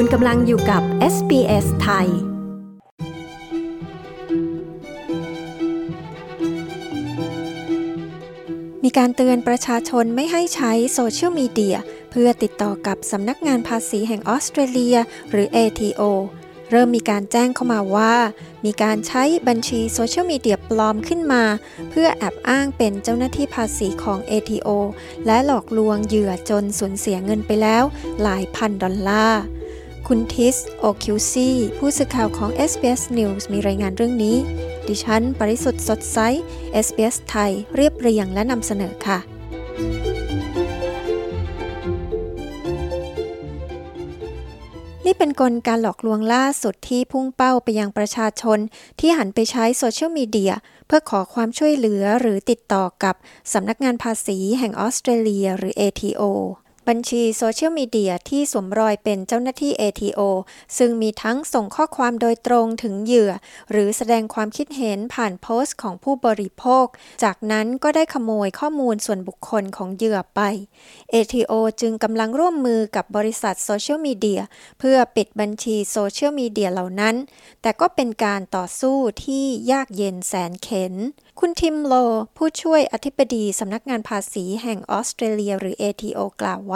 คุณกำลังอยู่กับ SBS ไทย มีการเตือนประชาชนไม่ให้ใช้โซเชียลมีเดีย เพื่อติดต่อกับสำนักงานภาษีแห่งออสเตรเลีย หรือ ATO เริ่มมีการแจ้งเข้ามาว่า มีการใช้บัญชีโซเชียลมีเดียปลอมขึ้นมา เพื่อแอบอ้างเป็นเจ้าหน้าที่ภาษีของ ATO และหลอกลวงเหยื่อจนสูญเสียเงินไปแล้วหลายพันดอลลาร์ คุณทิส โอคิวซีผู้สื่อข่าวของ SBS News มีรายงานเรื่องนี้ ดิฉัน ปริสุทธ์สดใส SBS ไทย เรียบเรียงและนำเสนอค่ะ นี่เป็นกลการหลอกลวงล่าสุดที่พุ่งเป้าไปยังประชาชน ที่หันไปใช้โซเชียลมีเดียเพื่อขอความช่วยเหลือหรือติดต่อกับสำนักงานภาษีแห่งออสเตรเลียหรือ ATO บัญชีโซเชียลมีเดียที่สวมรอยเป็นเจ้าหน้าที่ ATO ซึ่งมีทั้งส่งข้อความโดยตรงถึงเหยื่อ หรือแสดงความคิดเห็นผ่านโพสต์ของผู้บริโภค จากนั้นก็ได้ขโมยข้อมูลส่วนบุคคลของเหยื่อไป ATO จึงกำลังร่วมมือกับบริษัทโซเชียลมีเดียเพื่อปิดบัญชีโซเชียลมีเดียเหล่านั้น แต่ก็เป็นการต่อสู้ที่ยากเย็นแสนเข็น คุณทิมโล ผู้ช่วยอธิบดีสำนักงานภาษีแห่งออสเตรเลียหรือ ATO กล่าวว่า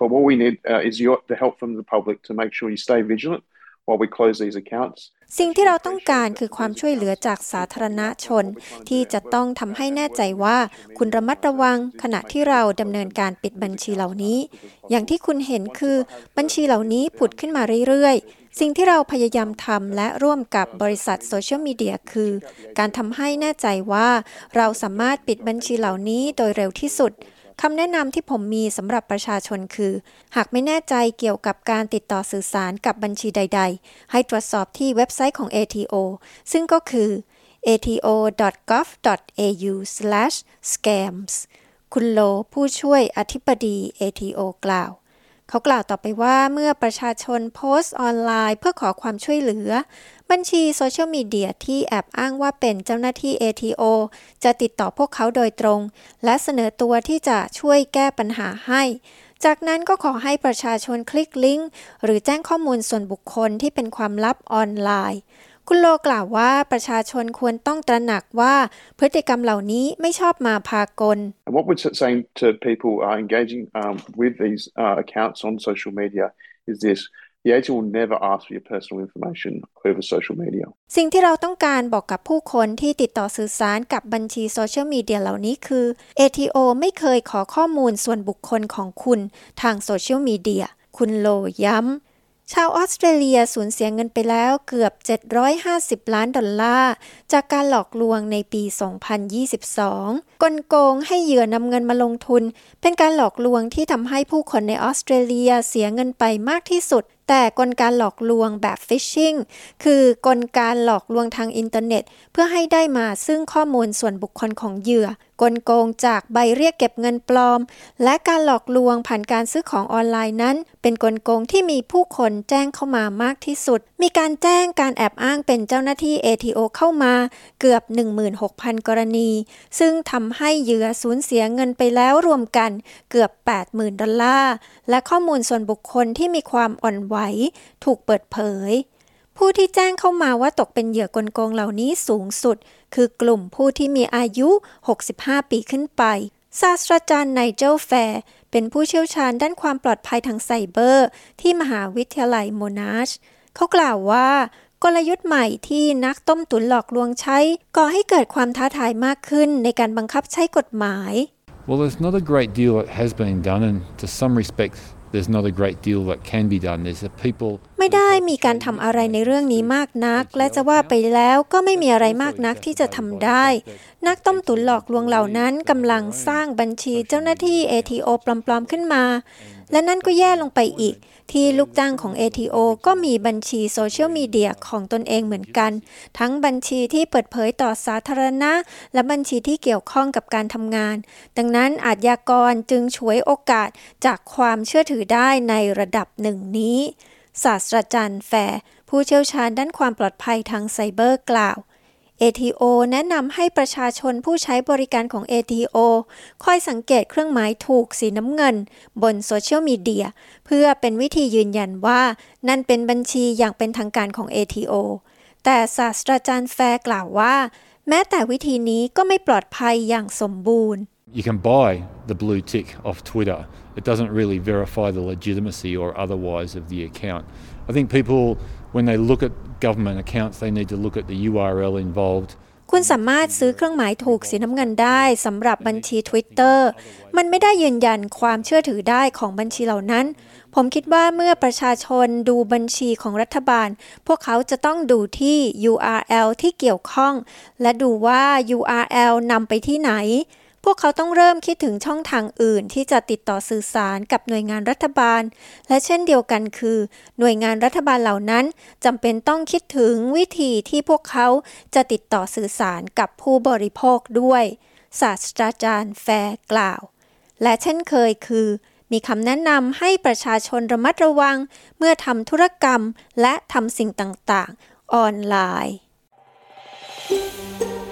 But what we need uh, is your, the help from the public to make sure you stay vigilant while we close these accounts. สิ่งที่เราต้องการคือความช่วยเหลือจากสาธารณชน ที่จะต้องทำให้แน่ใจว่า คุณระมัดระวังขณะที่เราดำเนินการปิดบัญชีเหล่านี้ อย่างที่คุณเห็นคือบัญชีเหล่านี้ผุดขึ้นมาเรื่อยๆ สิ่งที่เราพยายามทำและร่วมกับบริษัทโซเชียลมีเดียคือ การทำให้แน่ใจว่า เราสามารถปิดบัญชีเหล่านี้โดยเร็วที่สุด คำแนะนำที่ผมมีสำหรับประชาชนคือ หากไม่แน่ใจเกี่ยวกับการติดต่อสื่อสารกับบัญชีใด ๆ ให้ตรวจสอบที่เว็บไซต์ของ ATO ซึ่งก็คือ ato.gov.au/scams คุณโลผู้ช่วยอธิบดี ATO กล่าว เขากล่าวต่อไปว่าเมื่อประชาชนโพสต์ออนไลน์เพื่อขอความช่วยเหลือ บัญชีโซเชียลมีเดียที่แอบอ้างว่าเป็นเจ้าหน้าที่ ATO จะติดต่อพวกเขาโดยตรง และเสนอตัวที่จะช่วยแก้ปัญหาให้ จากนั้นก็ขอให้ประชาชนคลิกลิงก์หรือแจ้งข้อมูลส่วนบุคคลที่เป็นความลับออนไลน์ คุณโลกล่าวว่าประชาชนควรต้องตระหนักว่าพฤติกรรมเหล่านี้ไม่ชอบมาพากล And what we're saying to people uh, engaging um, with these uh, accounts on social media is this. The ATO will never ask for your personal information over social media. สิ่งที่เราต้องการบอกกับผู้คนที่ติดต่อสื่อสารกับบัญชีโซเชียลมีเดียเหล่านี้คือ ATO ไม่เคยขอข้อมูลส่วนบุคคลของคุณทางโซเชียลมีเดีย คุณโลย้ำ ชาวออสเตรเลียสูญเสียเงินไปแล้วเกือบ 750 ล้านดอลลาร์ จากการหลอกลวงในปี 2022 กลโกงให้เหยื่อนำเงินมาลงทุน เป็นการหลอกลวงที่ทำให้ผู้คนในออสเตรเลียเสียเงินไปมากที่สุด แต่กลการหลอกลวงแบบฟิชชิงคือกลการหลอกลวงทางอินเทอร์เน็ต เพื่อให้ได้มาซึ่งข้อมูลส่วนบุคคลของเหยื่อกลโกงจากใบเรียกเก็บเงินปลอม และการหลอกลวงผ่านการซื้อของออนไลน์นั้น เป็นกลโกงที่มีผู้คนแจ้งเข้ามามากที่สุด มีการแจ้งการแอบอ้างเป็นเจ้าหน้าที่ ATO เข้ามาเกือบ 16,000 กรณี ซึ่งทำให้เหยื่อสูญเสียเงินไปแล้วรวมกันเกือบ 80,000 ดอลลาร์ และข้อมูลส่วนบุคคลที่มีความอ่อนไหวถูกเปิดเผย ผู้ที่แจ้งเข้ามาว่าตกเป็นเหยื่อกลโกงเหล่านี้สูงสุด คือกลุ่มผู้ที่มีอายุ 65 ปีขึ้นไปศาสตราจารย์ไนเจลแฟร์เป็นผู้เชี่ยวชาญด้านความปลอดภัยทางไซเบอร์ ที่มหาวิทยาลัยโมนาชเขากล่าวว่ากลยุทธ์ใหม่ที่นักต้มตุ๋นหลอกลวงใช้ก่อให้เกิดความท้าทายมากขึ้นในการบังคับใช้กฎหมาย Well, there's not a great deal that has been done, and to some respects, there's not a great deal that can be done. There's a people ไม่ได้มีการทำอะไรในเรื่องนี้มากนัก และจะว่าไปแล้วก็ไม่มีอะไรมากนักที่จะทำได้ นักต้มตุ๋นหลอกลวงเหล่านั้นกำลังสร้างบัญชีเจ้าหน้าที่ ATO ปลอมๆขึ้นมา และนั่นก็แย่ลงไปอีก ที่ลูกจ้างของ ATO ก็มีบัญชีโซเชียลมีเดียของตนเองเหมือนกัน ทั้งบัญชีที่เปิดเผยต่อสาธารณะ และบัญชีที่เกี่ยวข้องกับการทำงาน ดังนั้นอาชญากรจึงฉวยโอกาสจากความเชื่อถือได้ในระดับหนึ่งนี้ ศาสตราจารย์แฟร์ผู้เชี่ยวชาญด้านความปลอดภัยทางไซเบอร์กล่าว ATO แนะนำให้ประชาชนผู้ใช้บริการของ ATO คอยสังเกตเครื่องหมายถูกสีน้ำเงิน บนโซเชียลมีเดียเพื่อเป็นวิธียืนยันว่านั่นเป็นบัญชีอย่างเป็นทางการของ ATO แต่ศาสตราจารย์แฟร์กล่าวว่า แม้แต่วิธีนี้ก็ไม่ปลอดภัยอย่างสมบูรณ์ You can buy the blue tick off Twitter. It doesn't really verify the legitimacy or otherwise of the account. I think people, when they look at government accounts, they need to look at the URL involved. คุณสามารถซื้อเครื่องหมายถูกสีน้ำเงินได้สำหรับบัญชี Twitter มันไม่ได้ยืนยันความเชื่อถือได้ของบัญชีเหล่านั้น ผมคิดว่าเมื่อประชาชนดูบัญชีของรัฐบาล พวกเขาจะต้องดูที่ URL ที่เกี่ยวข้อง และดูว่า URL นำไปที่ไหน วกเขาต้องเริ่มคิดถึงช่องทางอื่นที่จะติดต่อสื่อสารกับหน่วยงานรัฐบาล และเช่นเดียวกันคือ หน่วยงานรัฐบาลเหล่านั้นจำเป็นต้องคิดถึงวิธีที่พวกเขาจะติดต่อสื่อสารกับผู้บริโภคด้วย ศาสตราจารย์แฟร์กล่าว และเช่นเคยคือ มีคำแนะนำให้ประชาชนระมัดระวัง เมื่อทำธุรกรรมและทำสิ่งต่างๆ ออนไลน์